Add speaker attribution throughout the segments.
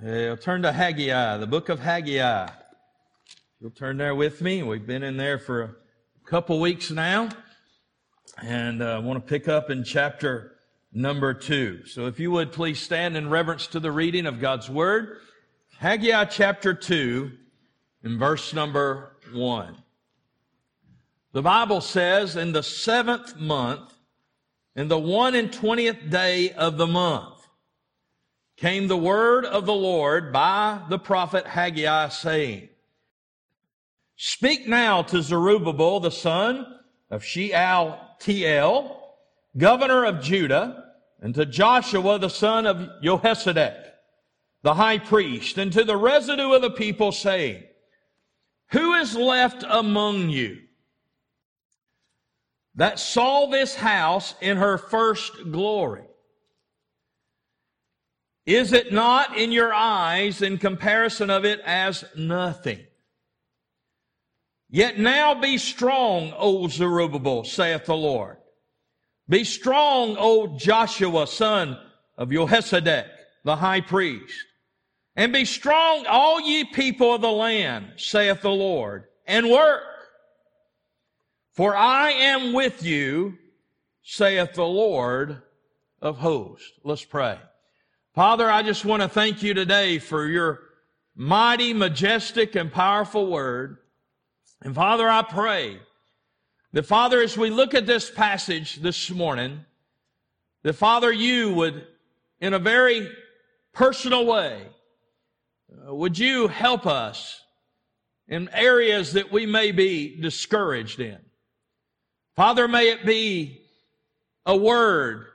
Speaker 1: I'll turn to Haggai, the book of Haggai. You'll turn there with me. We've been in there for a couple weeks now. And uh, I want to pick up in chapter number two. So if you would please stand in reverence to the reading of God's word. Haggai chapter two in verse number one. The Bible says, in the seventh month, in the one and twentieth day of the month, came the word of the Lord by the prophet Haggai saying, Speak now to Zerubbabel, the son of Shealtiel, governor of Judah, and to Joshua, the son of Jehozadak, the high priest, and to the residue of the people, saying, Who is left among you that saw this house in her first glory? Is it not in your eyes in comparison of it as nothing? Yet now be strong, O Zerubbabel, saith the Lord. Be strong, O Joshua, son of Jehozadak, the high priest. And be strong, all ye people of the land, saith the Lord, and work. For I am with you, saith the Lord of hosts. Let's pray. Father, I just want to thank you today for your mighty, majestic, and powerful word. And Father, I pray that Father, as we look at this passage this morning, that Father, you would, in a very personal way, uh, would you help us in areas that we may be discouraged in? Father, may it be a word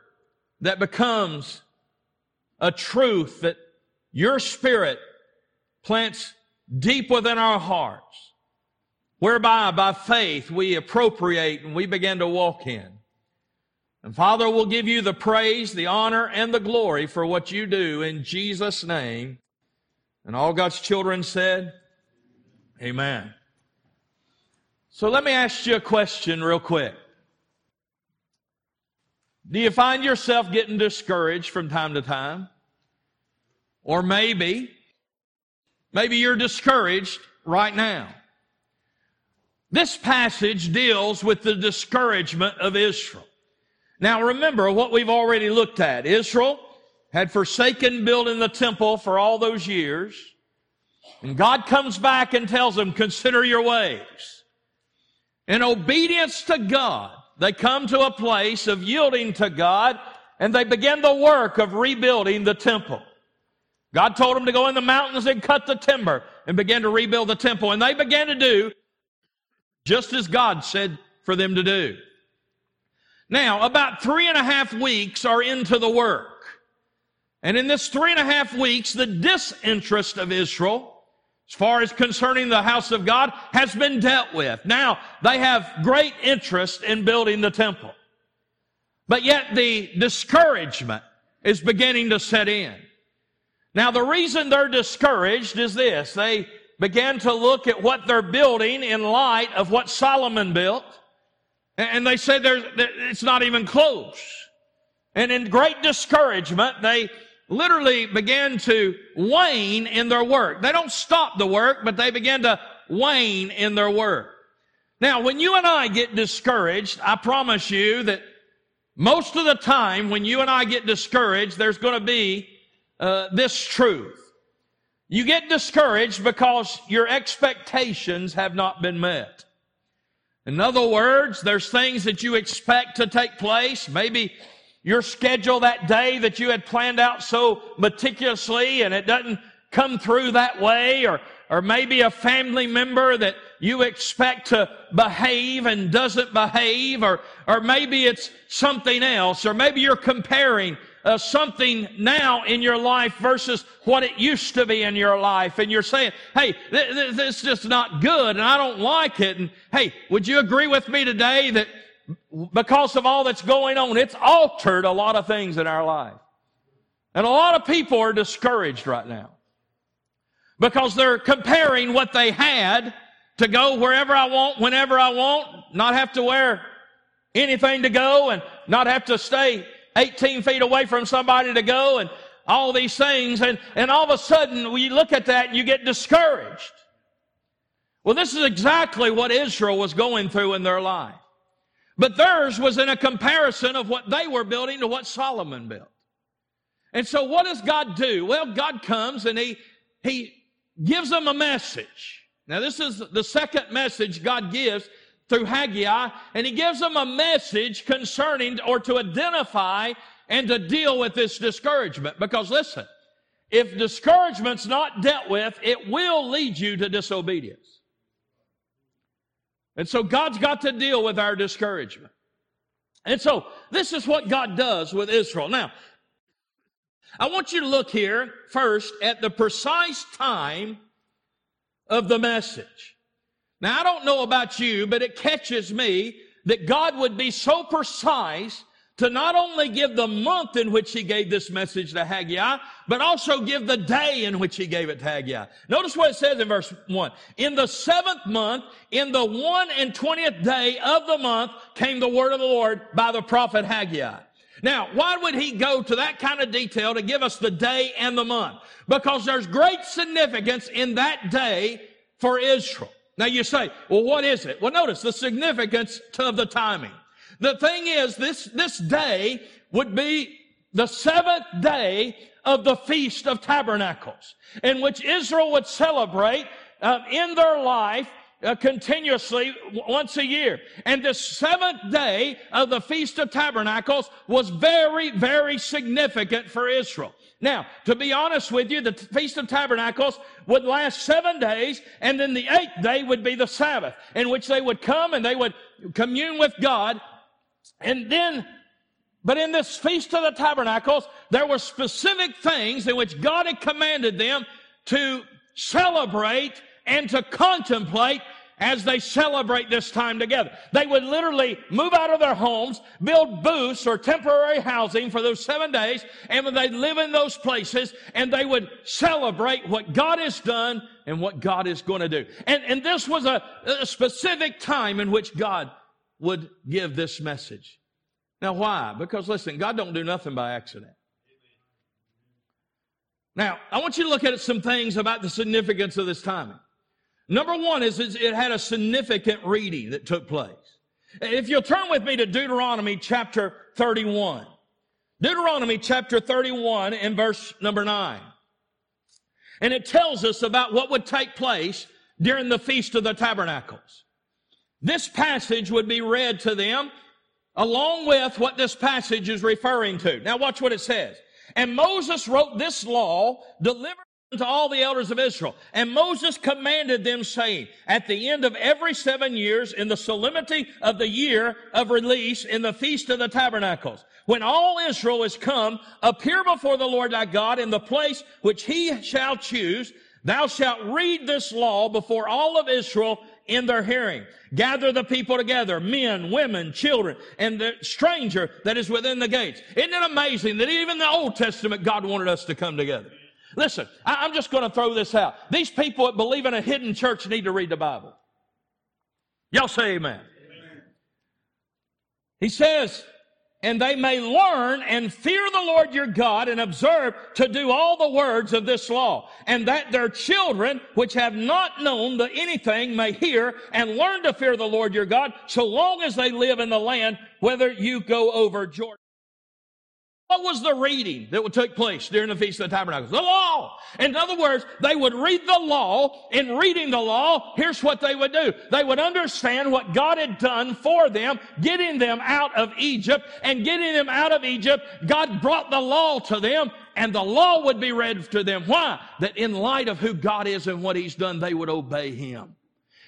Speaker 1: that becomes a truth that your spirit plants deep within our hearts, whereby by faith we appropriate and we begin to walk in. And Father, we'll give you the praise, the honor, and the glory for what you do in Jesus' name. And all God's children said, Amen. So let me ask you a question real quick. Do you find yourself getting discouraged from time to time? Or maybe, maybe you're discouraged right now. This passage deals with the discouragement of Israel. Now remember what we've already looked at. Israel had forsaken building the temple for all those years. And God comes back and tells them, consider your ways. In obedience to God, they come to a place of yielding to God and they begin the work of rebuilding the temple. God told them to go in the mountains and cut the timber and begin to rebuild the temple. And they began to do just as God said for them to do. Now, about three and a half weeks are into the work. And in this three and a half weeks, the disinterest of Israel, as far as concerning the house of God, has been dealt with. Now, they have great interest in building the temple. But yet the discouragement is beginning to set in. Now, the reason they're discouraged is this. They began to look at what they're building in light of what Solomon built. And they said it's not even close. And in great discouragement, they literally began to wane in their work. They don't stop the work, but they began to wane in their work. Now, when you and I get discouraged, I promise you that most of the time when you and I get discouraged, there's going to be uh, this truth. You get discouraged because your expectations have not been met. In other words, there's things that you expect to take place. Maybe your schedule that day that you had planned out so meticulously and it doesn't come through that way or, or maybe a family member that you expect to behave and doesn't behave or, or maybe it's something else or maybe you're comparing uh, something now in your life versus what it used to be in your life. And you're saying, hey, th- th- this is just not good and I don't like it. And hey, would you agree with me today that because of all that's going on, it's altered a lot of things in our life. And a lot of people are discouraged right now because they're comparing what they had to go wherever I want, whenever I want, not have to wear anything to go and not have to stay 18 feet away from somebody to go and all these things, and, and all of a sudden we look at that and you get discouraged. Well, this is exactly what Israel was going through in their life. But theirs was in a comparison of what they were building to what Solomon built. And so what does God do? Well, God comes and he, he gives them a message. Now, this is the second message God gives through Haggai, and he gives them a message concerning or to identify and to deal with this discouragement. Because listen, if discouragement's not dealt with, it will lead you to disobedience. And so God's got to deal with our discouragement. And so this is what God does with Israel. Now, I want you to look here first at the precise time of the message. Now, I don't know about you, but it catches me that God would be so precise to not only give the month in which he gave this message to Haggai, but also give the day in which he gave it to Haggai. Notice what it says in verse 1. In the seventh month, in the one and twentieth day of the month, came the word of the Lord by the prophet Haggai. Now, why would he go to that kind of detail to give us the day and the month? Because there's great significance in that day for Israel. Now you say, well, what is it? Well, notice the significance of the timing. The thing is, this, this day would be the seventh day of the Feast of Tabernacles, in which Israel would celebrate uh, in their life uh, continuously once a year. And the seventh day of the Feast of Tabernacles was very, very significant for Israel. Now, to be honest with you, the Feast of Tabernacles would last seven days, and then the eighth day would be the Sabbath, in which they would come and they would commune with God and then, but in this Feast of the Tabernacles, there were specific things in which God had commanded them to celebrate and to contemplate as they celebrate this time together. They would literally move out of their homes, build booths or temporary housing for those seven days, and they'd live in those places, and they would celebrate what God has done and what God is going to do. And, and this was a, a specific time in which God would give this message. Now, why? Because listen, God don't do nothing by accident. Now, I want you to look at some things about the significance of this timing. Number one is it had a significant reading that took place. If you'll turn with me to Deuteronomy chapter 31. Deuteronomy chapter 31 and verse number 9. And it tells us about what would take place during the Feast of the Tabernacles. This passage would be read to them along with what this passage is referring to. Now watch what it says. And Moses wrote this law, delivered to all the elders of Israel. And Moses commanded them saying, at the end of every seven years, in the solemnity of the year of release, in the feast of the tabernacles, when all Israel is come, appear before the Lord thy God in the place which he shall choose, thou shalt read this law before all of Israel in their hearing. Gather the people together, men, women, children, and the stranger that is within the gates. Isn't it amazing that even the Old Testament, God wanted us to come together? Listen, I, am just going to throw this out. These people that believe in a hidden church need to read the Bible. Y'all say amen. amen. He says, and they may learn and fear the Lord your God and observe to do all the words of this law, and that their children, which have not known the anything, may hear and learn to fear the Lord your God, so long as they live in the land, whether you go over Jordan. What was the reading that would take place during the Feast of the Tabernacles? The law. In other words, they would read the law. In reading the law, here's what they would do. They would understand what God had done for them, getting them out of Egypt, and getting them out of Egypt, God brought the law to them, and the law would be read to them. Why? That in light of who God is and what He's done, they would obey Him.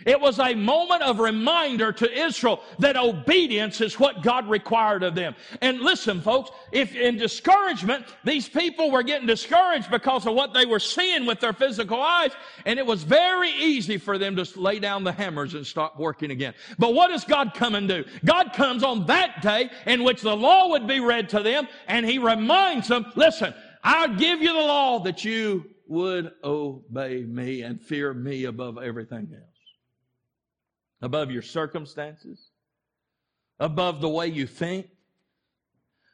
Speaker 1: It was a moment of reminder to Israel that obedience is what God required of them. And listen, folks, if in discouragement, these people were getting discouraged because of what they were seeing with their physical eyes, and it was very easy for them to lay down the hammers and stop working again. But what does God come and do? God comes on that day in which the law would be read to them, and He reminds them, listen, I'll give you the law that you would obey me and fear me above everything else above your circumstances, above the way you think,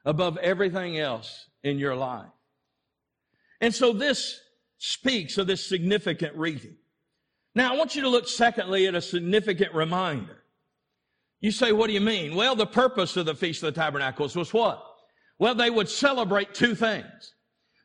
Speaker 1: above everything else in your life. And so this speaks of this significant reading. Now I want you to look secondly at a significant reminder. You say, what do you mean? Well, the purpose of the Feast of the Tabernacles was what? Well, they would celebrate two things.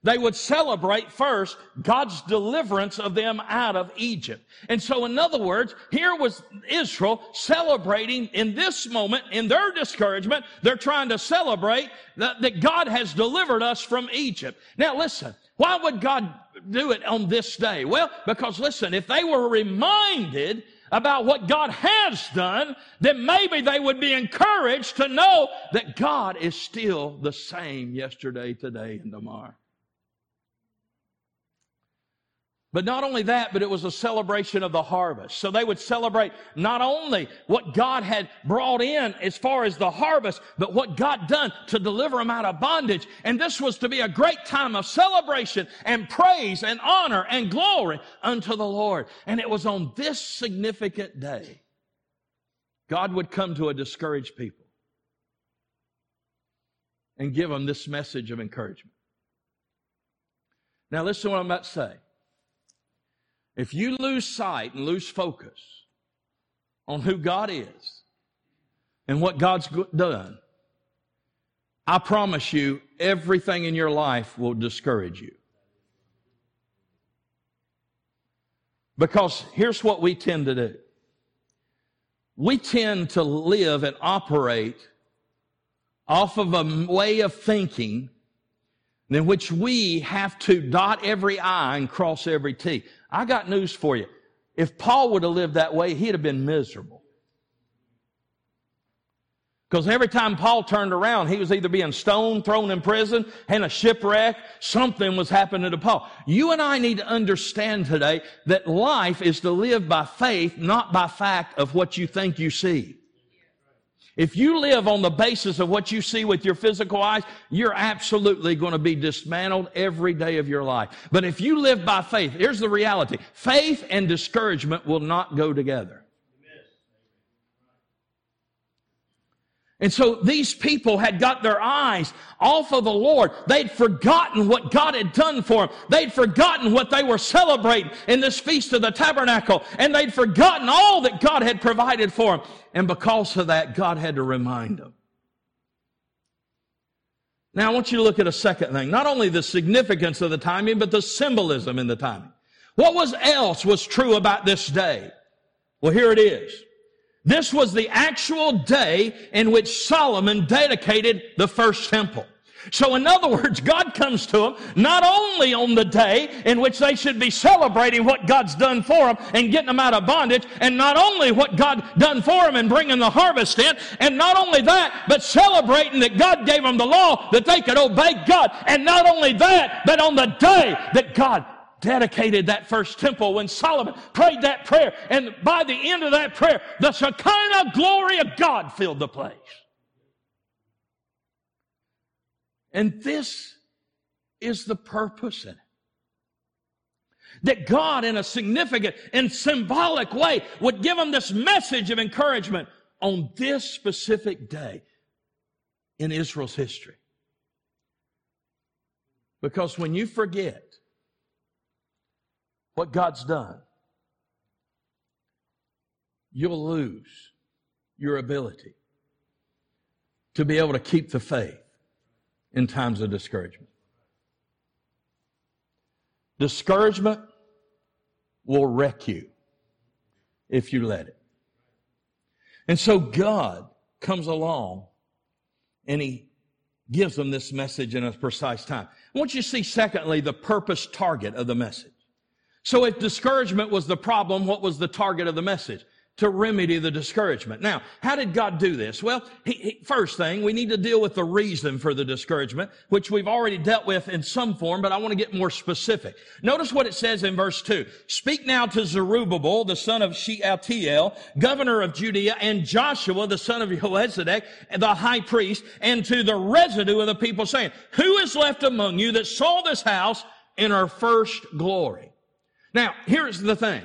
Speaker 1: They would celebrate first God's deliverance of them out of Egypt. And so, in other words, here was Israel celebrating in this moment, in their discouragement, they're trying to celebrate that, that God has delivered us from Egypt. Now, listen, why would God do it on this day? Well, because listen, if they were reminded about what God has done, then maybe they would be encouraged to know that God is still the same yesterday, today, and tomorrow. But not only that, but it was a celebration of the harvest. So they would celebrate not only what God had brought in as far as the harvest, but what God done to deliver them out of bondage. And this was to be a great time of celebration and praise and honor and glory unto the Lord. And it was on this significant day, God would come to a discouraged people and give them this message of encouragement. Now listen to what I'm about to say. If you lose sight and lose focus on who God is and what God's done, I promise you, everything in your life will discourage you. Because here's what we tend to do we tend to live and operate off of a way of thinking in which we have to dot every I and cross every T. I got news for you. If Paul would have lived that way, he'd have been miserable. Because every time Paul turned around, he was either being stoned, thrown in prison, and a shipwreck. Something was happening to Paul. You and I need to understand today that life is to live by faith, not by fact of what you think you see. If you live on the basis of what you see with your physical eyes, you're absolutely going to be dismantled every day of your life. But if you live by faith, here's the reality. Faith and discouragement will not go together. And so these people had got their eyes off of the Lord. They'd forgotten what God had done for them. They'd forgotten what they were celebrating in this feast of the tabernacle. And they'd forgotten all that God had provided for them. And because of that, God had to remind them. Now I want you to look at a second thing. Not only the significance of the timing, but the symbolism in the timing. What was else was true about this day? Well, here it is. This was the actual day in which Solomon dedicated the first temple. So in other words, God comes to them not only on the day in which they should be celebrating what God's done for them and getting them out of bondage, and not only what God done for them and bringing the harvest in, and not only that, but celebrating that God gave them the law that they could obey God, and not only that, but on the day that God dedicated that first temple when Solomon prayed that prayer. And by the end of that prayer, the Shekinah glory of God filled the place. And this is the purpose in it. That God, in a significant and symbolic way, would give them this message of encouragement on this specific day in Israel's history. Because when you forget what God's done, you'll lose your ability to be able to keep the faith in times of discouragement. Discouragement will wreck you if you let it. And so God comes along and he gives them this message in a precise time. I want you to see, secondly, the purpose target of the message. So if discouragement was the problem, what was the target of the message? To remedy the discouragement. Now, how did God do this? Well, he, he, first thing, we need to deal with the reason for the discouragement, which we've already dealt with in some form, but I want to get more specific. Notice what it says in verse 2. Speak now to Zerubbabel, the son of Shealtiel, governor of Judea, and Joshua, the son of Jehozadak, the high priest, and to the residue of the people, saying, Who is left among you that saw this house in her first glory? Now, here's the thing.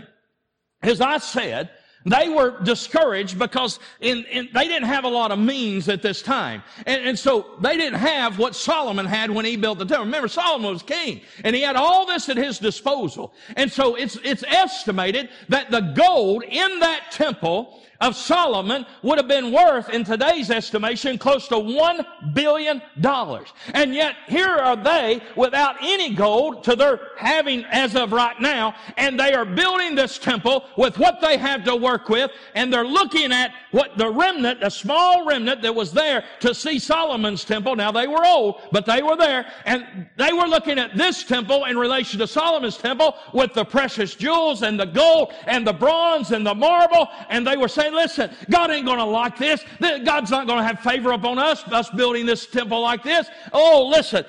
Speaker 1: As I said, They were discouraged because in, in, they didn't have a lot of means at this time. And, and, so they didn't have what Solomon had when he built the temple. Remember, Solomon was king and he had all this at his disposal. And so it's, it's estimated that the gold in that temple of Solomon would have been worth, in today's estimation, close to one billion dollars. And yet, here are they without any gold to their having as of right now, and they are building this temple with what they have to work with, and they're looking at what the remnant, the small remnant that was there to see Solomon's temple. Now, they were old, but they were there, and they were looking at this temple in relation to Solomon's temple with the precious jewels and the gold and the bronze and the marble, and they were saying, listen, God ain't going to like this. God's not going to have favor upon us, us building this temple like this. Oh, listen.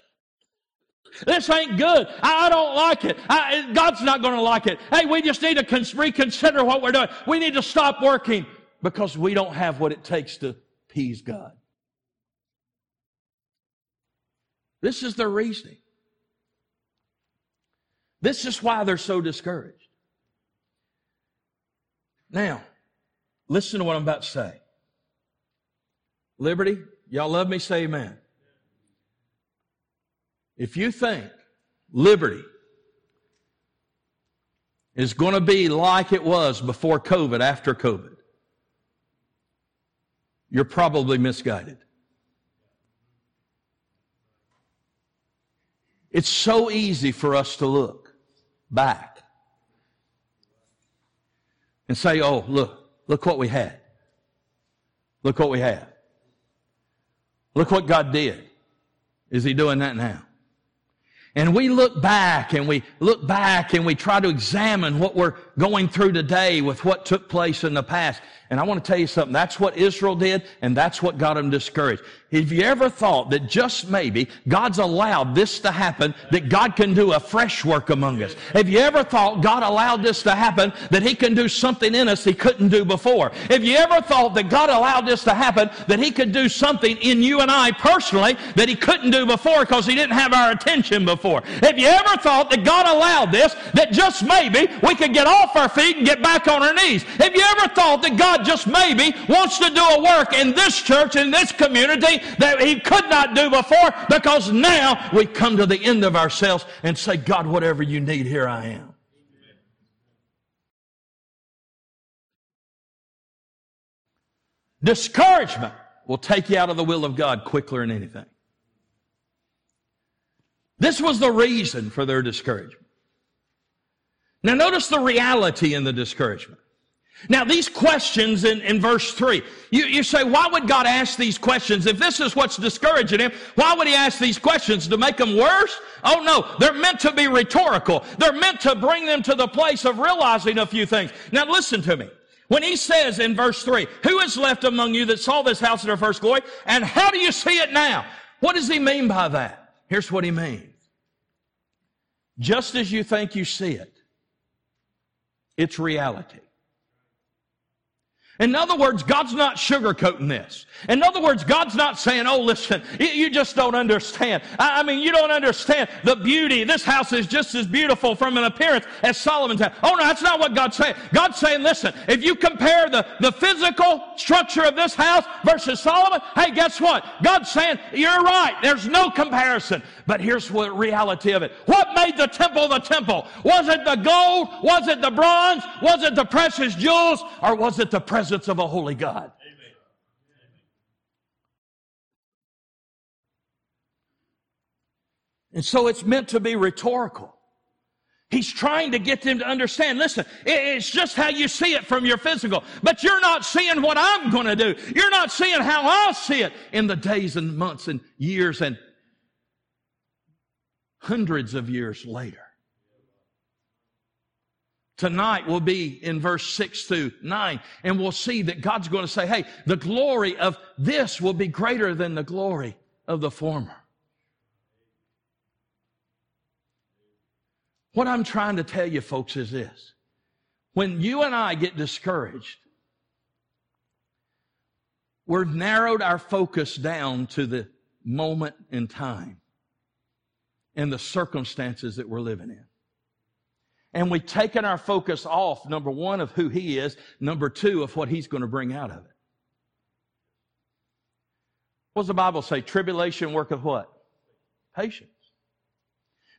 Speaker 1: This ain't good. I, I don't like it. I, God's not going to like it. Hey, we just need to con- reconsider what we're doing. We need to stop working because we don't have what it takes to please God. This is their reasoning. This is why they're so discouraged. Now, Listen to what I'm about to say. Liberty, y'all love me? Say amen. If you think liberty is going to be like it was before COVID, after COVID, you're probably misguided. It's so easy for us to look back and say, oh, look, Look what we had. Look what we have. Look what God did. Is He doing that now? And we look back and we look back and we try to examine what we're going through today with what took place in the past. And I want to tell you something. That's what Israel did and that's what got them discouraged. Have you ever thought that just maybe God's allowed this to happen, that God can do a fresh work among us? Have you ever thought God allowed this to happen, that He can do something in us He couldn't do before? Have you ever thought that God allowed this to happen, that He could do something in you and I personally that He couldn't do before because He didn't have our attention before? Have you ever thought that God allowed this, that just maybe we could get off our feet and get back on our knees? Have you ever thought that God just maybe wants to do a work in this church, in this community, that he could not do before because now we come to the end of ourselves and say, God, whatever you need, here I am. Discouragement will take you out of the will of God quicker than anything. This was the reason for their discouragement. Now, notice the reality in the discouragement. Now, these questions in, in verse 3, you, you say, why would God ask these questions? If this is what's discouraging him, why would he ask these questions? To make them worse? Oh no, they're meant to be rhetorical. They're meant to bring them to the place of realizing a few things. Now, listen to me. When he says in verse 3, Who is left among you that saw this house in her first glory? And how do you see it now? What does he mean by that? Here's what he means. Just as you think you see it, it's reality. In other words, God's not sugarcoating this. In other words, God's not saying, oh, listen, you just don't understand. I mean, you don't understand the beauty. This house is just as beautiful from an appearance as Solomon's house. Oh, no, that's not what God's saying. God's saying, listen, if you compare the, the physical structure of this house versus Solomon, hey, guess what? God's saying, you're right. There's no comparison. But here's what reality of it. What made the temple the temple? Was it the gold? Was it the bronze? Was it the precious jewels? Or was it the presence of a holy God. And so it's meant to be rhetorical. He's trying to get them to understand. Listen, it's just how you see it from your physical. But you're not seeing what I'm going to do. You're not seeing how I'll see it in the days and months and years and hundreds of years later. Tonight we'll be in verse 6 through 9, and we'll see that God's going to say, hey, the glory of this will be greater than the glory of the former. What I'm trying to tell you, folks, is this. When you and I get discouraged, we've narrowed our focus down to the moment in time and the circumstances that we're living in. And we've taken our focus off, number one, of who He is, number two, of what He's going to bring out of it. What does the Bible say? Tribulation worketh what? Patience.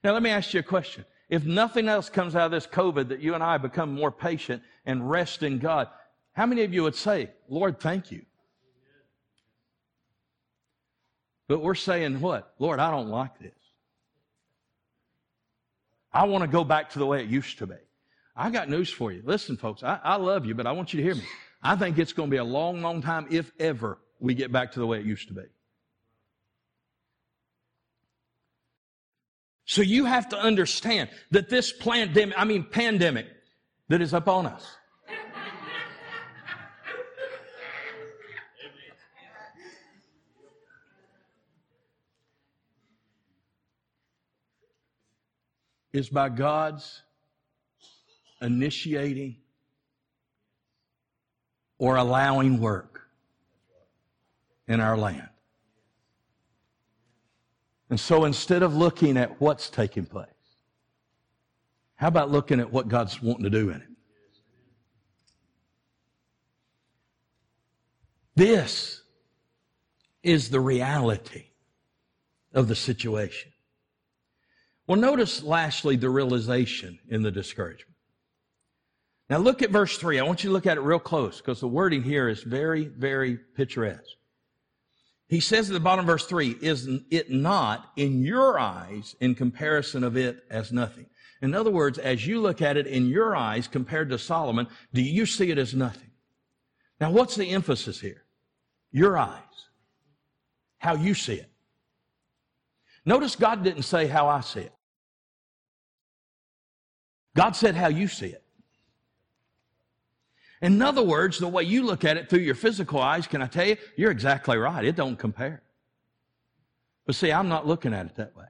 Speaker 1: Now, let me ask you a question. If nothing else comes out of this COVID that you and I become more patient and rest in God, how many of you would say, Lord, thank you? But we're saying what? Lord, I don't like this. I want to go back to the way it used to be. I got news for you. Listen, folks, I, I love you, but I want you to hear me. I think it's going to be a long, long time, if ever, we get back to the way it used to be. So you have to understand that this pandemic, I mean pandemic, that is upon us. Is by God's initiating or allowing work in our land. And so instead of looking at what's taking place, how about looking at what God's wanting to do in it? This is the reality of the situation. Well, notice lastly the realization in the discouragement. Now look at verse 3. I want you to look at it real close because the wording here is very, very picturesque. He says at the bottom of verse 3, is it not in your eyes in comparison of it as nothing? In other words, as you look at it in your eyes compared to Solomon, do you see it as nothing? Now, what's the emphasis here? Your eyes. How you see it. Notice God didn't say how I see it. God said how you see it. In other words, the way you look at it through your physical eyes, can I tell you, you're exactly right. It don't compare. But see, I'm not looking at it that way.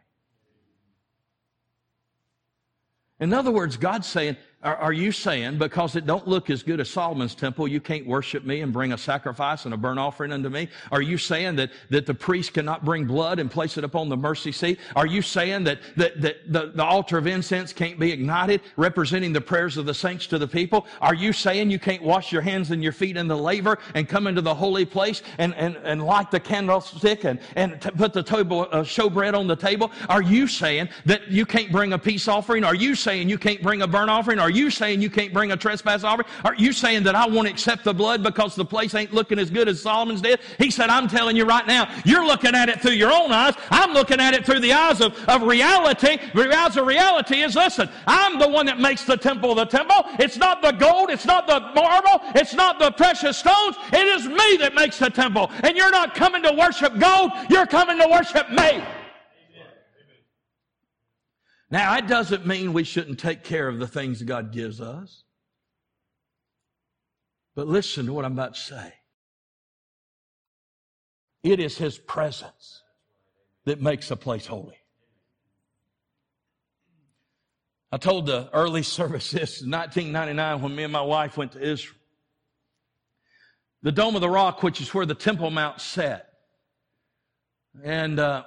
Speaker 1: In other words, God's saying, are, are, you saying because it don't look as good as Solomon's temple, you can't worship me and bring a sacrifice and a burnt offering unto me? Are you saying that, that the priest cannot bring blood and place it upon the mercy seat? Are you saying that, that, that the, the altar of incense can't be ignited, representing the prayers of the saints to the people? Are you saying you can't wash your hands and your feet in the laver and come into the holy place and, and, and light the candlestick and, and put the table, uh, showbread on the table? Are you saying that you can't bring a peace offering? Are you saying you can't bring a burnt offering? Are you saying you can't bring a trespass offering? Are you saying that I won't accept the blood because the place ain't looking as good as Solomon's did? He said, I'm telling you right now, you're looking at it through your own eyes. I'm looking at it through the eyes of, of reality. The eyes of reality is listen, I'm the one that makes the temple the temple. It's not the gold, it's not the marble, it's not the precious stones. It is me that makes the temple. And you're not coming to worship gold, you're coming to worship me. Now, that doesn't mean we shouldn't take care of the things God gives us. But listen to what I'm about to say. It is His presence that makes a place holy. I told the early service this in 1999 when me and my wife went to Israel. The Dome of the Rock, which is where the Temple Mount sat. And uh,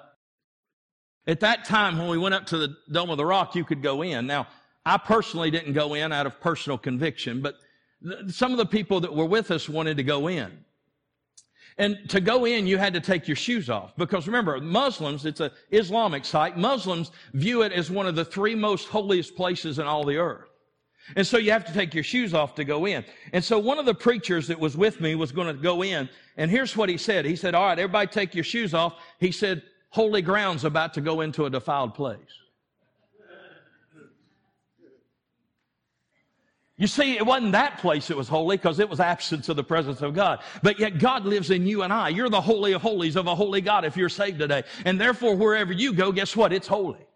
Speaker 1: at that time, when we went up to the Dome of the Rock, you could go in. Now, I personally didn't go in out of personal conviction, but th- some of the people that were with us wanted to go in. And to go in, you had to take your shoes off. Because remember, Muslims, it's an Islamic site. Muslims view it as one of the three most holiest places in all the earth. And so you have to take your shoes off to go in. And so one of the preachers that was with me was going to go in. And here's what he said. He said, all right, everybody take your shoes off. He said, holy ground's about to go into a defiled place. You see, it wasn't that place that was holy because it was absence of the presence of God. But yet God lives in you and I. You're the holy of holies of a holy God if you're saved today. And therefore, wherever you go, guess what? It's holy.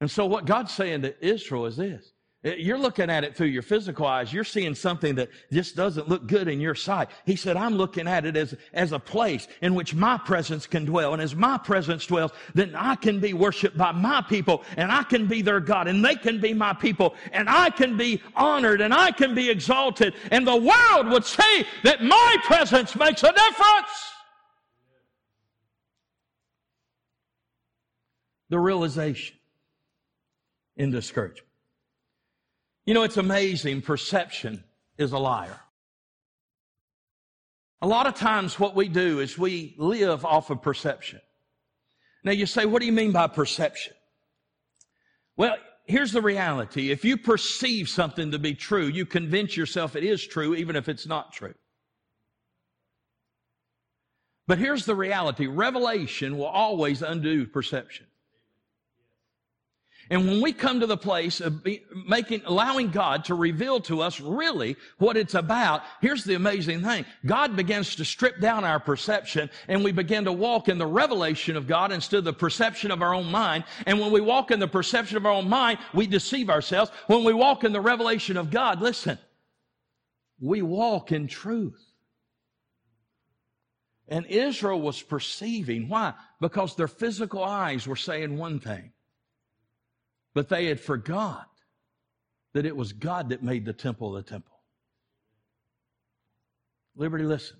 Speaker 1: And so what God's saying to Israel is this. Eh, you're looking at it through your physical eyes. You're seeing something that just doesn't look good in your sight. He said, I'm looking at it as, as a place in which my presence can dwell. And as my presence dwells, then I can be worshiped by my people and I can be their God and they can be my people and I can be honored and I can be exalted. And the world would say that my presence makes a difference. The realization in discouragement. You know, it's amazing. Perception is a liar. A lot of times what we do is we live off of perception. Now you say, what do you mean by perception? Well, here's the reality. If you perceive something to be true, you convince yourself it is true, even if it's not true. But here's the reality. Revelation will always undo perception. And when we come to the place of making, allowing God to reveal to us really what it's about, here's the amazing thing. God begins to strip down our perception and we begin to walk in the revelation of God instead of the perception of our own mind. And when we walk in the perception of our own mind, we deceive ourselves. When we walk in the revelation of God, listen, we walk in truth. And Israel was perceiving. Why? Because their physical eyes were saying one thing. But they had forgot that it was God that made the temple the temple. Liberty, listen.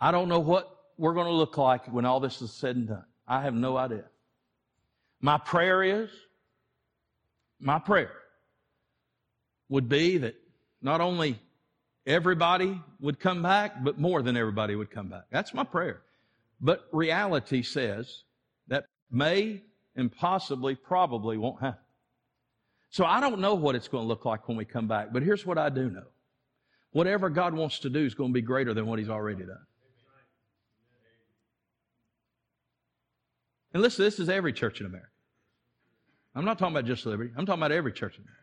Speaker 1: I don't know what we're going to look like when all this is said and done. I have no idea. My prayer is, my prayer would be that not only everybody would come back, but more than everybody would come back. That's my prayer. But reality says that may and possibly, probably won't happen. So I don't know what it's going to look like when we come back, but here's what I do know. Whatever God wants to do is going to be greater than what He's already done. And listen, this is every church in America. I'm not talking about just Liberty. I'm talking about every church in America.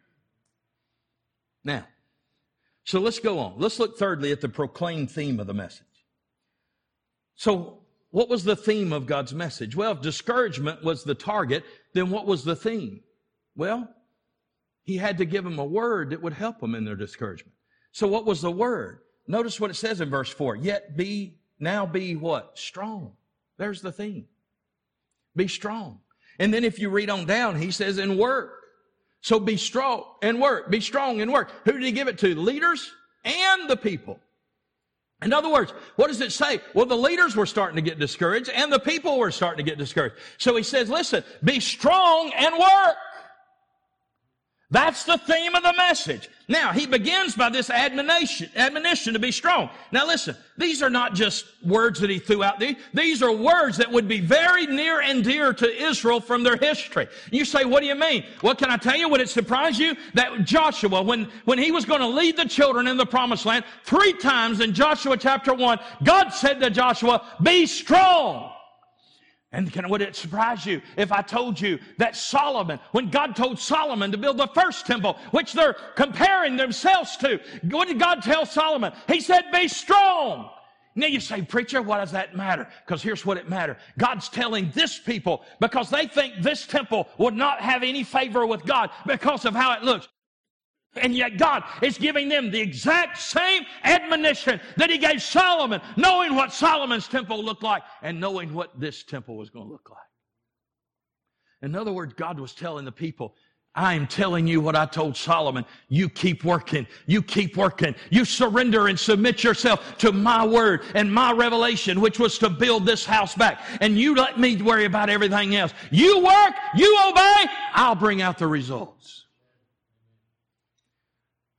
Speaker 1: Now, so let's go on. Let's look thirdly at the proclaimed theme of the message. So what was the theme of God's message? Well, if discouragement was the target, then what was the theme? Well, he had to give them a word that would help them in their discouragement. So what was the word? Notice what it says in verse 4. Yet be, now be what? Strong. There's the theme. Be strong. And then if you read on down, he says, and work. So be strong and work. Be strong and work. Who did he give it to? The leaders and the people. In other words, what does it say? Well, the leaders were starting to get discouraged and the people were starting to get discouraged. So he says, listen, be strong and work. That's the theme of the message. Now, he begins by this admonition, admonition to be strong. Now listen, these are not just words that he threw out there. These are words that would be very near and dear to Israel from their history. You say, what do you mean? Well, can I tell you, would it surprise you that Joshua, when, when he was going to lead the children in the promised land, three times in Joshua chapter one, God said to Joshua, be strong. And can, would it surprise you if I told you that Solomon, when God told Solomon to build the first temple, which they're comparing themselves to, what did God tell Solomon? He said, be strong. Now you say, preacher, what does that matter? Because here's what it matters. God's telling this people because they think this temple would not have any favor with God because of how it looks. And yet God is giving them the exact same admonition that He gave Solomon, knowing what Solomon's temple looked like and knowing what this temple was going to look like. In other words, God was telling the people, I'm telling you what I told Solomon. You keep working. You keep working. You surrender and submit yourself to my word and my revelation, which was to build this house back. And you let me worry about everything else. You work, you obey, I'll bring out the results.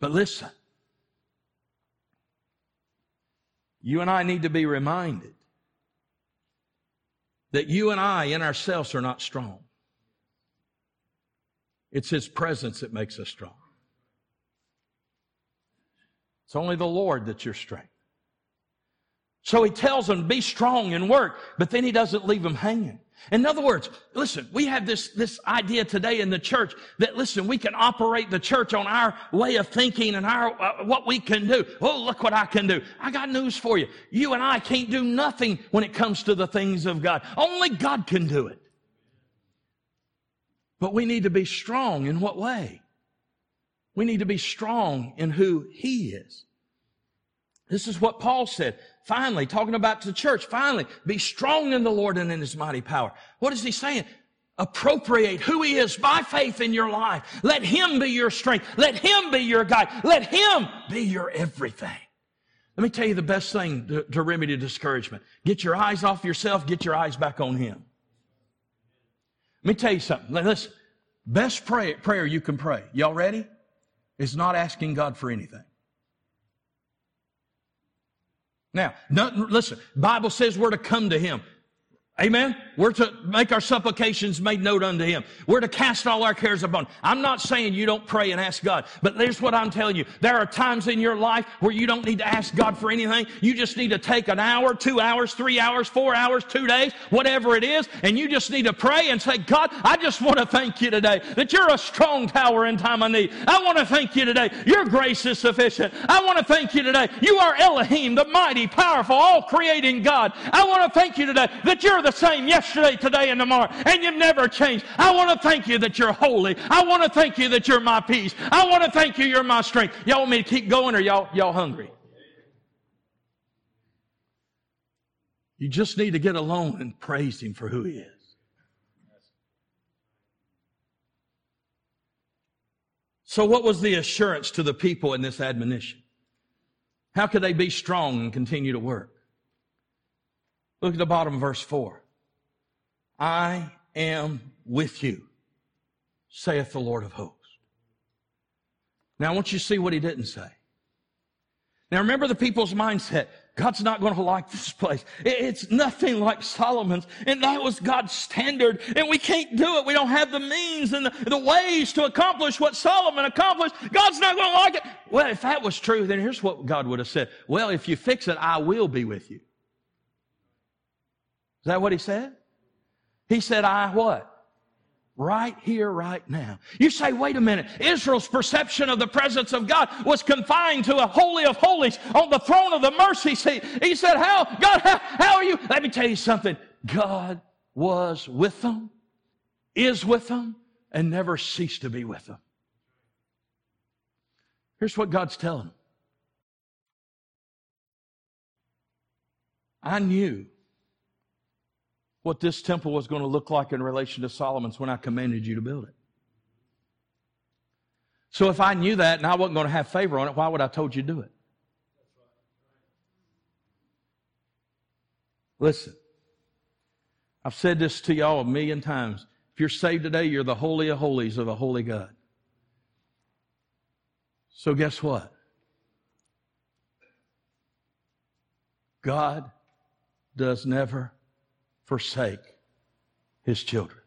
Speaker 1: But listen, you and I need to be reminded that you and I in ourselves are not strong. It's His presence that makes us strong. It's only the Lord that's your strength. So He tells them, be strong and work, but then He doesn't leave them hanging. In other words, listen, we have this, this idea today in the church that, listen, we can operate the church on our way of thinking and our, uh, what we can do. Oh, look what I can do. I got news for you. You and I can't do nothing when it comes to the things of God. Only God can do it. But we need to be strong in what way? We need to be strong in who He is. This is what Paul said. Finally, talking about the church, finally, be strong in the Lord and in his mighty power. What is he saying? Appropriate who he is by faith in your life. Let him be your strength. Let him be your guide. Let him be your everything. Let me tell you the best thing to, to remedy discouragement. Get your eyes off yourself, get your eyes back on him. Let me tell you something. Listen, best pray, prayer you can pray. Y'all ready? Is not asking God for anything. Now, listen, Bible says we're to come to Him. Amen. We're to make our supplications made known unto Him. We're to cast all our cares upon. I'm not saying you don't pray and ask God, but here's what I'm telling you. There are times in your life where you don't need to ask God for anything. You just need to take an hour, two hours, three hours, four hours, two days, whatever it is, and you just need to pray and say, God, I just want to thank you today that you're a strong tower in time of need. I want to thank you today. Your grace is sufficient. I want to thank you today. You are Elohim, the mighty, powerful, all creating God. I want to thank you today that you're the same yesterday, today, and tomorrow, and you've never changed. I want to thank you that you're holy. I want to thank you that you're my peace. I want to thank you you're my strength. Y'all want me to keep going or y'all, y'all hungry? You just need to get alone and praise him for who he is. So, what was the assurance to the people in this admonition? How could they be strong and continue to work? Look at the bottom verse 4. I am with you, saith the Lord of hosts. Now I want you to see what he didn't say. Now remember the people's mindset. God's not going to like this place. It's nothing like Solomon's. And that was God's standard. And we can't do it. We don't have the means and the, ways to accomplish what Solomon accomplished. God's not going to like it. Well, if that was true, then here's what God would have said. Well, if you fix it, I will be with you. Is that what he said? He said, I what? Right here, right now. You say, wait a minute. Israel's perception of the presence of God was confined to a holy of holies on the throne of the mercy seat. He said, how? God, how, how are you? Let me tell you something. God was with them, is with them, and never ceased to be with them. Here's what God's telling them. I knew what this temple was going to look like in relation to Solomon's when I commanded you to build it. So if I knew that and I wasn't going to have favor on it, why would I told you to do it? Listen, I've said this to y'all a million times. If you're saved today, you're the holy of holies of a holy God. So guess what? God does never forsake his children.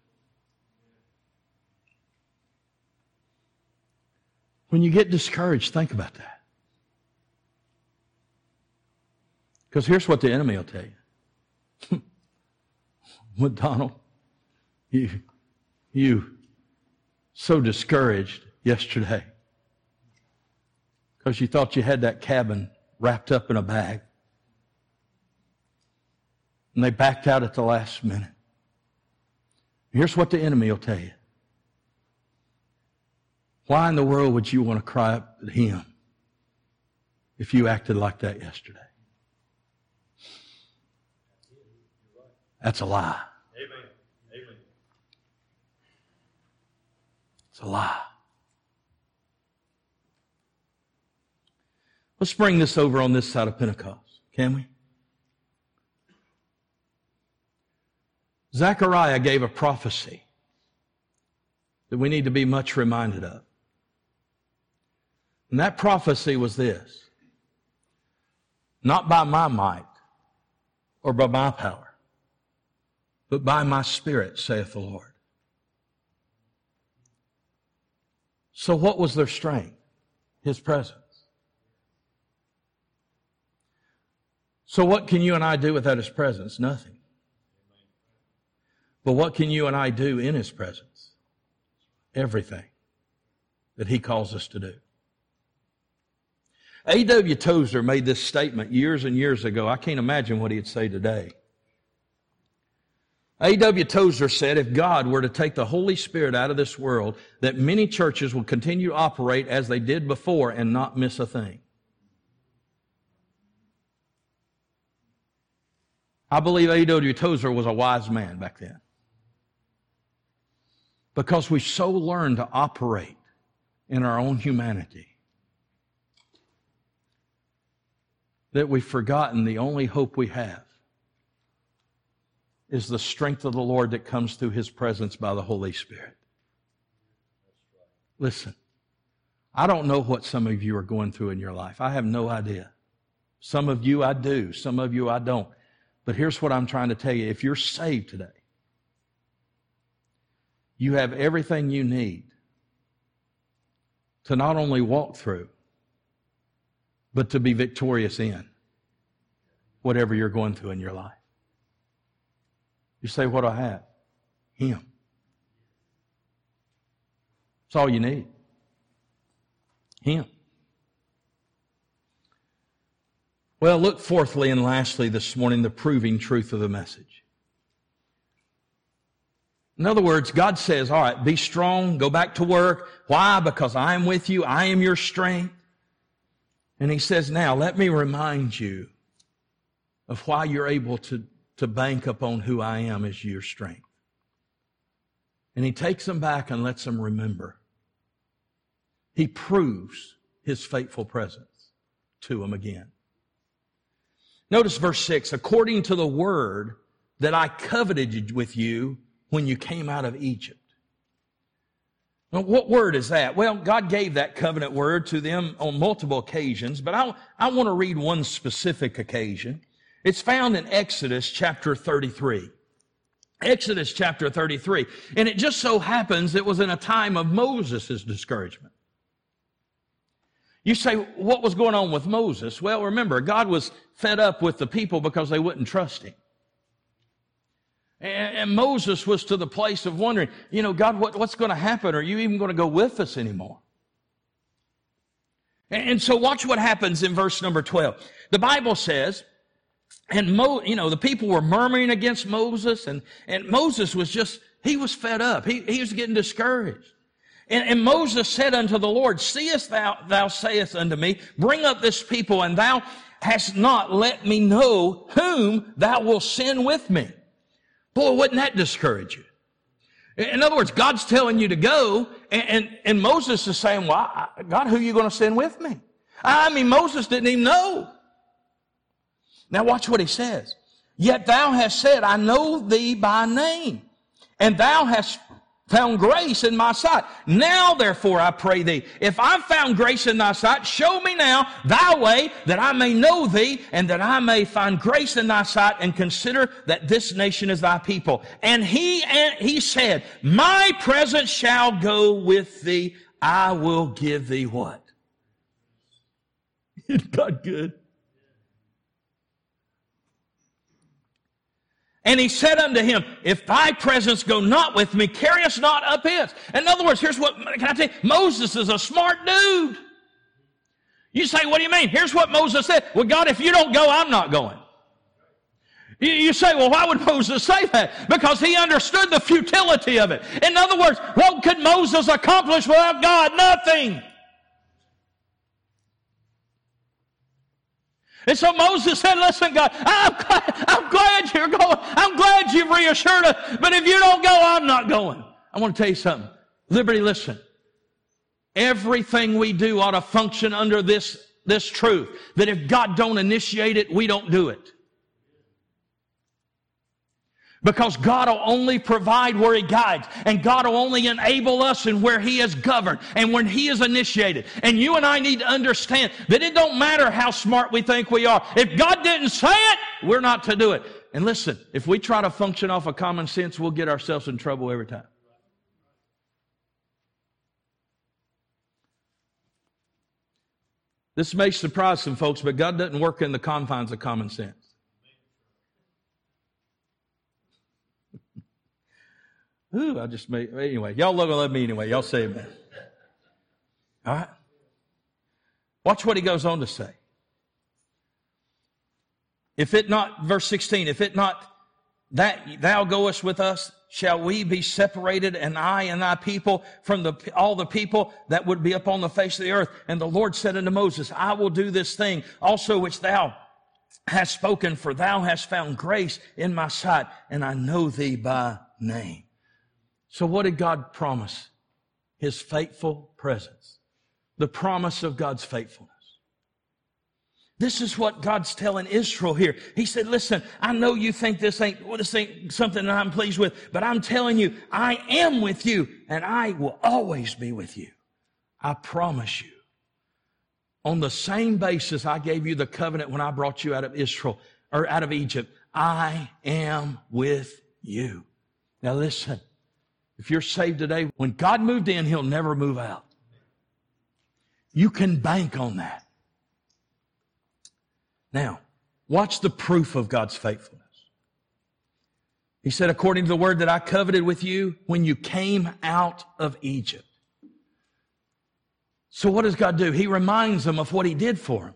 Speaker 1: When you get discouraged, think about that. Because here's what the enemy will tell you. With Donald, you, you so discouraged yesterday because you thought you had that cabin wrapped up in a bag and they backed out at the last minute. Here's what the enemy will tell you. Why in the world would you want to cry up at him if you acted like that yesterday? That's a lie. Amen. Amen. It's a lie. Let's bring this over on this side of Pentecost, can we? Zechariah gave a prophecy that we need to be much reminded of. And that prophecy was this not by my might or by my power, but by my spirit, saith the Lord. So, what was their strength? His presence. So, what can you and I do without His presence? Nothing. But what can you and I do in His presence? Everything that He calls us to do. A.W. Tozer made this statement years and years ago. I can't imagine what he'd say today. A.W. Tozer said if God were to take the Holy Spirit out of this world, that many churches would continue to operate as they did before and not miss a thing. I believe A.W. Tozer was a wise man back then because we so learn to operate in our own humanity that we've forgotten the only hope we have is the strength of the Lord that comes through His presence by the Holy Spirit. Listen, I don't know what some of you are going through in your life. I have no idea. Some of you I do, some of you I don't. But here's what I'm trying to tell you. If you're saved today, you have everything you need to not only walk through, but to be victorious in whatever you're going through in your life. You say, What do I have? Him. That's all you need. Him. Well, look fourthly and lastly this morning, the proving truth of the message. In other words, God says, all right, be strong, go back to work. Why? Because I am with you. I am your strength. And he says, now let me remind you of why you're able to, to bank upon who I am as your strength. And he takes them back and lets them remember. He proves his faithful presence to them again. Notice verse 6 according to the word that I coveted with you when you came out of Egypt. Well, what word is that? Well, God gave that covenant word to them on multiple occasions, but I, I want to read one specific occasion. It's found in Exodus chapter 33. Exodus chapter 33. And it just so happens it was in a time of Moses' discouragement. You say, what was going on with Moses? Well, remember, God was fed up with the people because they wouldn't trust him. And, and Moses was to the place of wondering, you know, God, what, what's going to happen? Are you even going to go with us anymore? And, and so watch what happens in verse number 12. The Bible says, and Mo, you know, the people were murmuring against Moses and, and Moses was just, he was fed up. He, he was getting discouraged. And, and, Moses said unto the Lord, Seest thou, thou sayest unto me, Bring up this people, and thou hast not let me know whom thou wilt send with me. Boy, wouldn't that discourage you? In other words, God's telling you to go, and, and, and Moses is saying, Well, God, who are you going to send with me? I mean, Moses didn't even know. Now watch what he says. Yet thou hast said, I know thee by name, and thou hast found grace in my sight. Now, therefore, I pray thee, if I've found grace in thy sight, show me now thy way that I may know thee and that I may find grace in thy sight and consider that this nation is thy people. And he, and he said, my presence shall go with thee. I will give thee what? Isn't God good? And he said unto him, If thy presence go not with me, carry us not up hence. In other words, here's what, can I tell you? Moses is a smart dude. You say, what do you mean? Here's what Moses said. Well, God, if you don't go, I'm not going. You, you say, well, why would Moses say that? Because he understood the futility of it. In other words, what could Moses accomplish without God? Nothing. And so Moses said, listen, God, I'm glad, I'm glad you're going. I'm glad you've reassured us. But if you don't go, I'm not going. I want to tell you something. Liberty, listen. Everything we do ought to function under this, this truth. That if God don't initiate it, we don't do it. Because God will only provide where He guides, and God will only enable us in where He has governed and when He has initiated. And you and I need to understand that it don't matter how smart we think we are. If God didn't say it, we're not to do it. And listen, if we try to function off of common sense, we'll get ourselves in trouble every time. This may surprise some folks, but God doesn't work in the confines of common sense. Ooh, I just made, anyway, y'all love, love me anyway. Y'all say amen. All right. Watch what he goes on to say. If it not, verse 16, if it not that thou goest with us, shall we be separated and I and thy people from the, all the people that would be upon the face of the earth. And the Lord said unto Moses, I will do this thing also which thou hast spoken, for thou hast found grace in my sight, and I know thee by name. So what did God promise? His faithful presence. The promise of God's faithfulness. This is what God's telling Israel here. He said, listen, I know you think this ain't, well, this ain't something that I'm pleased with, but I'm telling you, I am with you and I will always be with you. I promise you, on the same basis I gave you the covenant when I brought you out of Israel or out of Egypt, I am with you. Now listen, if you're saved today, when God moved in, He'll never move out. You can bank on that. Now, watch the proof of God's faithfulness. He said, according to the word that I coveted with you when you came out of Egypt. So what does God do? He reminds them of what he did for them.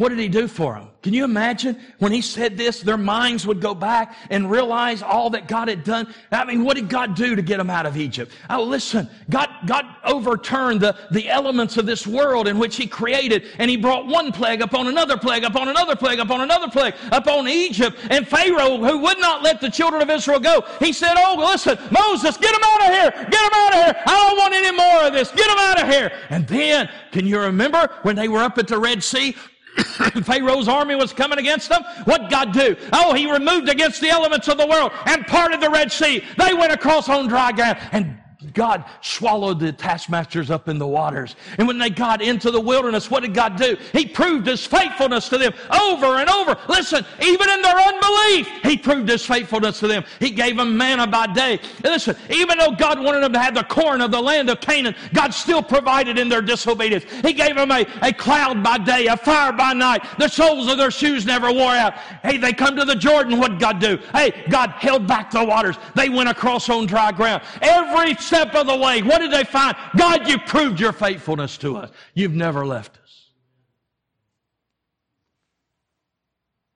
Speaker 1: What did he do for them? Can you imagine when he said this, their minds would go back and realize all that God had done? I mean, what did God do to get them out of Egypt? Oh, listen, God, God overturned the, the elements of this world in which he created and he brought one plague upon another plague, upon another plague, upon another plague, upon Egypt. And Pharaoh, who would not let the children of Israel go, he said, Oh, listen, Moses, get them out of here. Get them out of here. I don't want any more of this. Get them out of here. And then, can you remember when they were up at the Red Sea? Pharaoh's army was coming against them. What God do? Oh, he removed against the elements of the world and parted the Red Sea. They went across on dry ground and God swallowed the taskmasters up in the waters. And when they got into the wilderness, what did God do? He proved his faithfulness to them over and over. Listen, even in their unbelief, he proved his faithfulness to them. He gave them manna by day. And Listen, even though God wanted them to have the corn of the land of Canaan, God still provided in their disobedience. He gave them a, a cloud by day, a fire by night. The soles of their shoes never wore out. Hey, they come to the Jordan, what God do? Hey, God held back the waters. They went across on dry ground. Every step of the way, what did they find? God, you proved your faithfulness to us. You've never left us.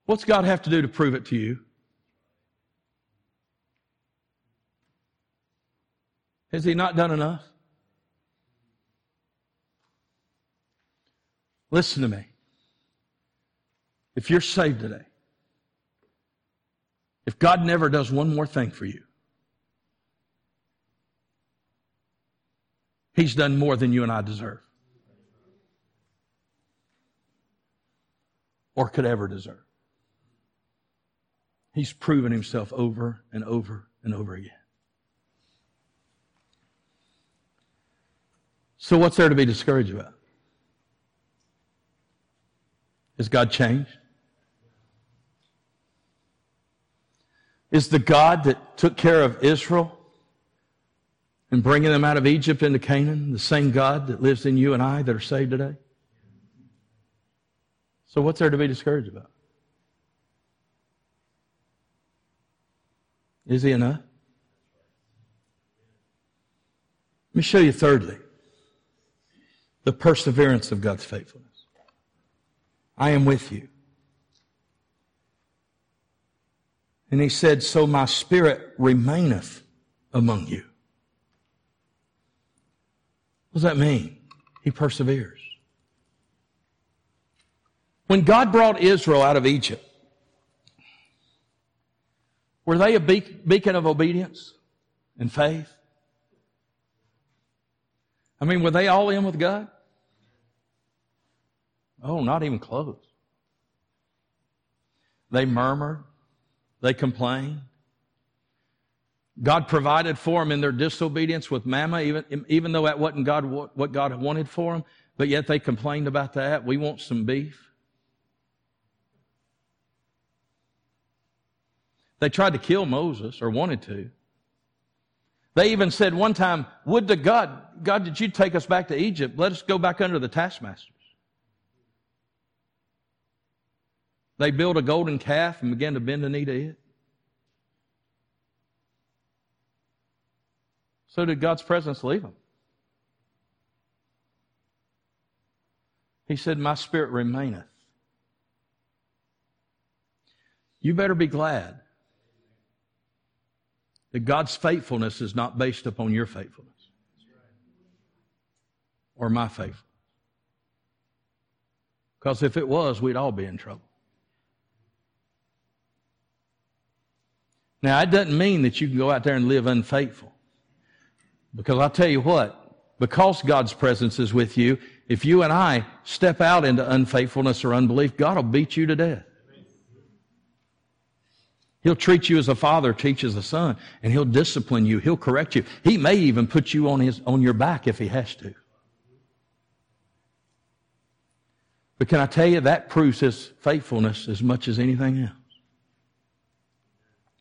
Speaker 1: What's God have to do to prove it to you? Has He not done enough? Listen to me. If you're saved today, if God never does one more thing for you, He's done more than you and I deserve or could ever deserve. He's proven himself over and over and over again. So, what's there to be discouraged about? Has God changed? Is the God that took care of Israel and bringing them out of Egypt into Canaan, the same God that lives in you and I that are saved today? So, what's there to be discouraged about? Is he enough? Let me show you, thirdly, the perseverance of God's faithfulness. I am with you. And he said, So my spirit remaineth among you. What does that mean? He perseveres. When God brought Israel out of Egypt, were they a beacon of obedience and faith? I mean, were they all in with God? Oh, not even close. They murmured. They complained. God provided for them in their disobedience with manna, even, even though that wasn't God, what God wanted for them, but yet they complained about that. We want some beef. They tried to kill Moses, or wanted to. They even said one time, Would to God, God, did you take us back to Egypt? Let us go back under the taskmasters. They built a golden calf and began to bend the knee to it. So did God's presence leave him? He said, My spirit remaineth. You better be glad that God's faithfulness is not based upon your faithfulness or my faithfulness. Because if it was, we'd all be in trouble. Now, it doesn't mean that you can go out there and live unfaithful. Because I'll tell you what, because God's presence is with you, if you and I step out into unfaithfulness or unbelief, God will beat you to death. He'll treat you as a father teaches a son, and he'll discipline you. He'll correct you. He may even put you on, his, on your back if he has to. But can I tell you, that proves his faithfulness as much as anything else.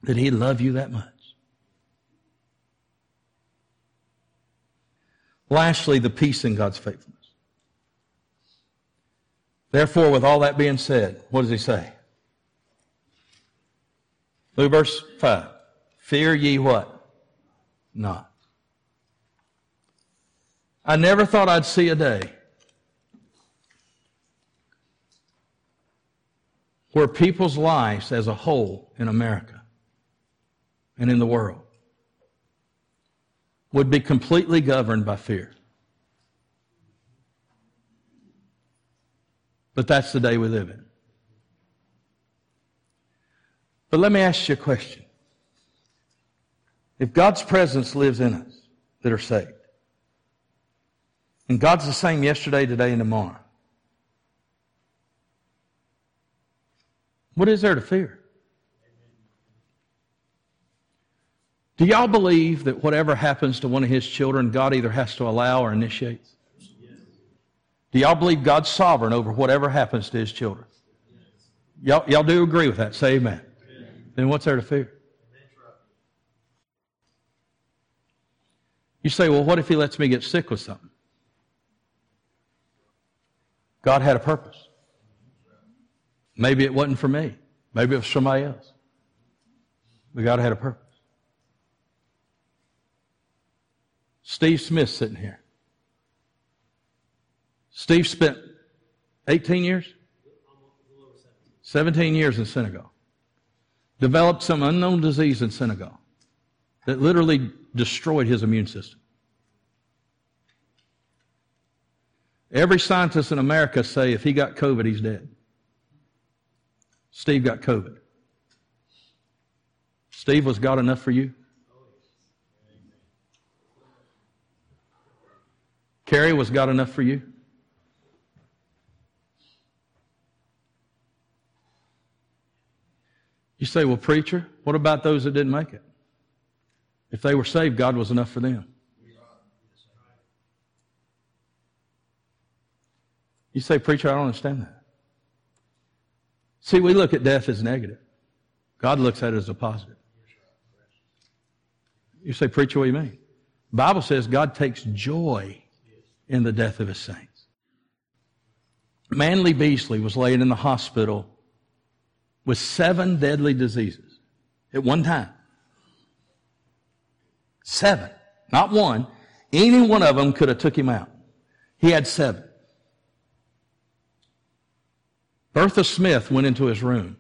Speaker 1: That he loved you that much. Lastly, the peace in God's faithfulness. Therefore, with all that being said, what does he say? Look verse 5. Fear ye what? Not. I never thought I'd see a day where people's lives as a whole in America and in the world would be completely governed by fear. But that's the day we live in. But let me ask you a question. If God's presence lives in us that are saved, and God's the same yesterday, today, and tomorrow, what is there to fear? Do y'all believe that whatever happens to one of his children, God either has to allow or initiates? Do y'all believe God's sovereign over whatever happens to his children? Y'all, y'all do agree with that? Say amen. amen. Then what's there to fear? You say, well, what if he lets me get sick with something? God had a purpose. Maybe it wasn't for me. Maybe it was somebody else. But God had a purpose. Steve Smith sitting here. Steve spent 18 years? 17 years in Senegal. Developed some unknown disease in Senegal that literally destroyed his immune system. Every scientist in America say if he got COVID, he's dead. Steve got COVID. Steve, was God enough for you? Carrie, was God enough for you? You say, well, preacher, what about those that didn't make it? If they were saved, God was enough for them. You say, preacher, I don't understand that. See, we look at death as negative. God looks at it as a positive. You say, preacher, what do you mean? The Bible says God takes joy in the death of his saints. Manley Beasley was laid in the hospital with seven deadly diseases at one time. Seven. Not one. Any one of them could have took him out. He had seven. Bertha Smith went into his room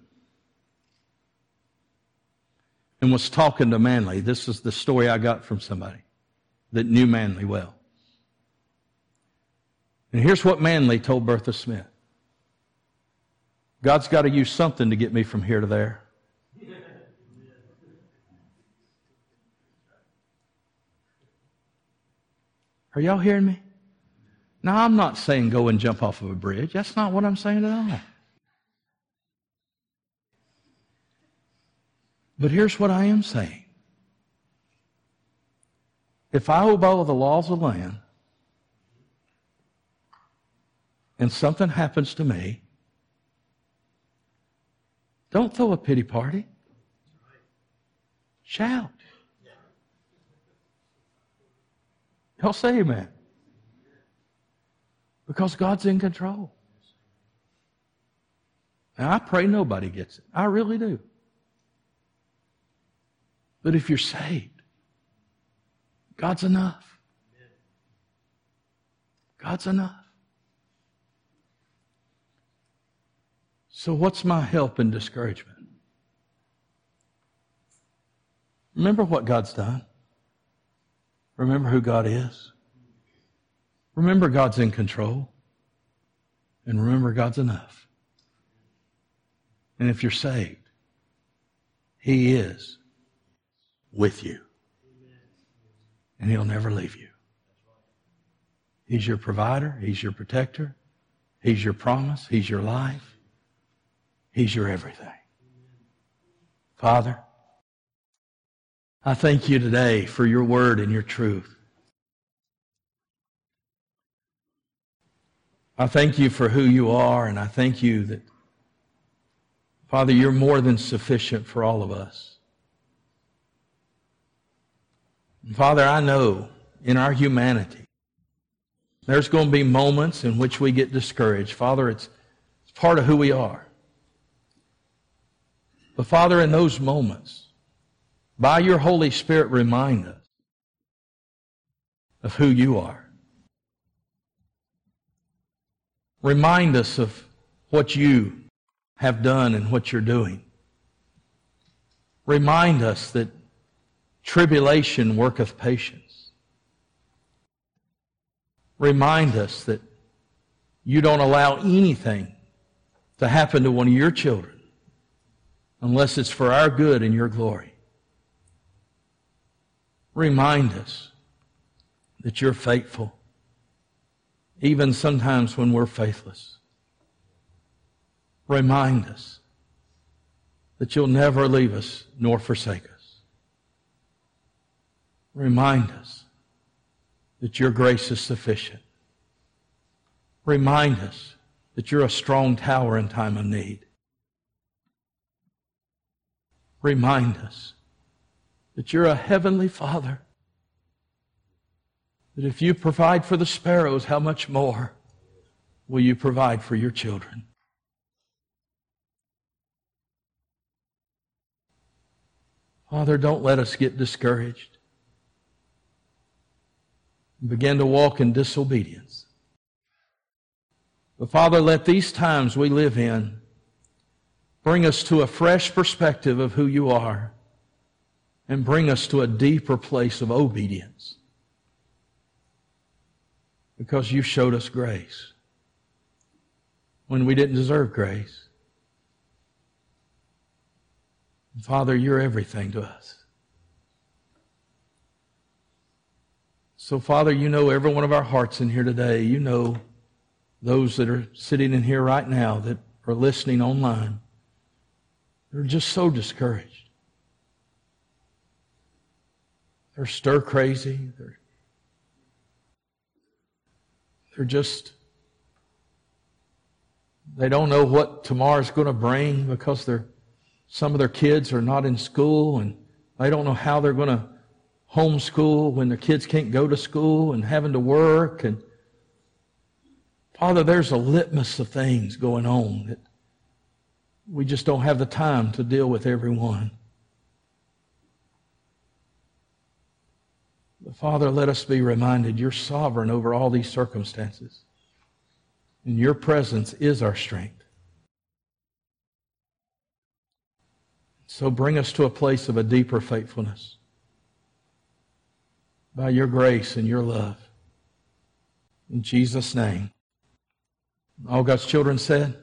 Speaker 1: and was talking to Manley. This is the story I got from somebody that knew Manley well. And here's what Manley told Bertha Smith God's got to use something to get me from here to there. Are y'all hearing me? Now, I'm not saying go and jump off of a bridge. That's not what I'm saying at all. But here's what I am saying. If I obey the laws of the land and something happens to me, don't throw a pity party. Shout. Y'all say amen. Because God's in control. And I pray nobody gets it. I really do. But if you're saved, God's enough. God's enough. So, what's my help in discouragement? Remember what God's done. Remember who God is. Remember God's in control. And remember God's enough. And if you're saved, He is with you. And He'll never leave you. He's your provider. He's your protector. He's your promise. He's your life. He's your everything. Father, I thank you today for your word and your truth. I thank you for who you are, and I thank you that, Father, you're more than sufficient for all of us. And Father, I know in our humanity, there's going to be moments in which we get discouraged. Father, it's, it's part of who we are. But Father, in those moments, by your Holy Spirit, remind us of who you are. Remind us of what you have done and what you're doing. Remind us that tribulation worketh patience. Remind us that you don't allow anything to happen to one of your children unless it's for our good and your glory. Remind us that you're faithful, even sometimes when we're faithless. Remind us that you'll never leave us nor forsake us. Remind us that your grace is sufficient. Remind us that you're a strong tower in time of need. Remind us that you're a heavenly Father that if you provide for the sparrows, how much more will you provide for your children? Father, don't let us get discouraged and begin to walk in disobedience. But Father, let these times we live in bring us to a fresh perspective of who you are and bring us to a deeper place of obedience because you showed us grace when we didn't deserve grace. Father, you're everything to us. So, Father, you know every one of our hearts in here today. You know those that are sitting in here right now that are listening online. They're just so discouraged. They're stir crazy. They're they're just, they don't know what tomorrow's going to bring because they're, some of their kids are not in school and they don't know how they're going to homeschool when their kids can't go to school and having to work. And Father, there's a litmus of things going on that we just don't have the time to deal with everyone. But Father, let us be reminded you're sovereign over all these circumstances. And your presence is our strength. So bring us to a place of a deeper faithfulness by your grace and your love. In Jesus' name. All God's children said,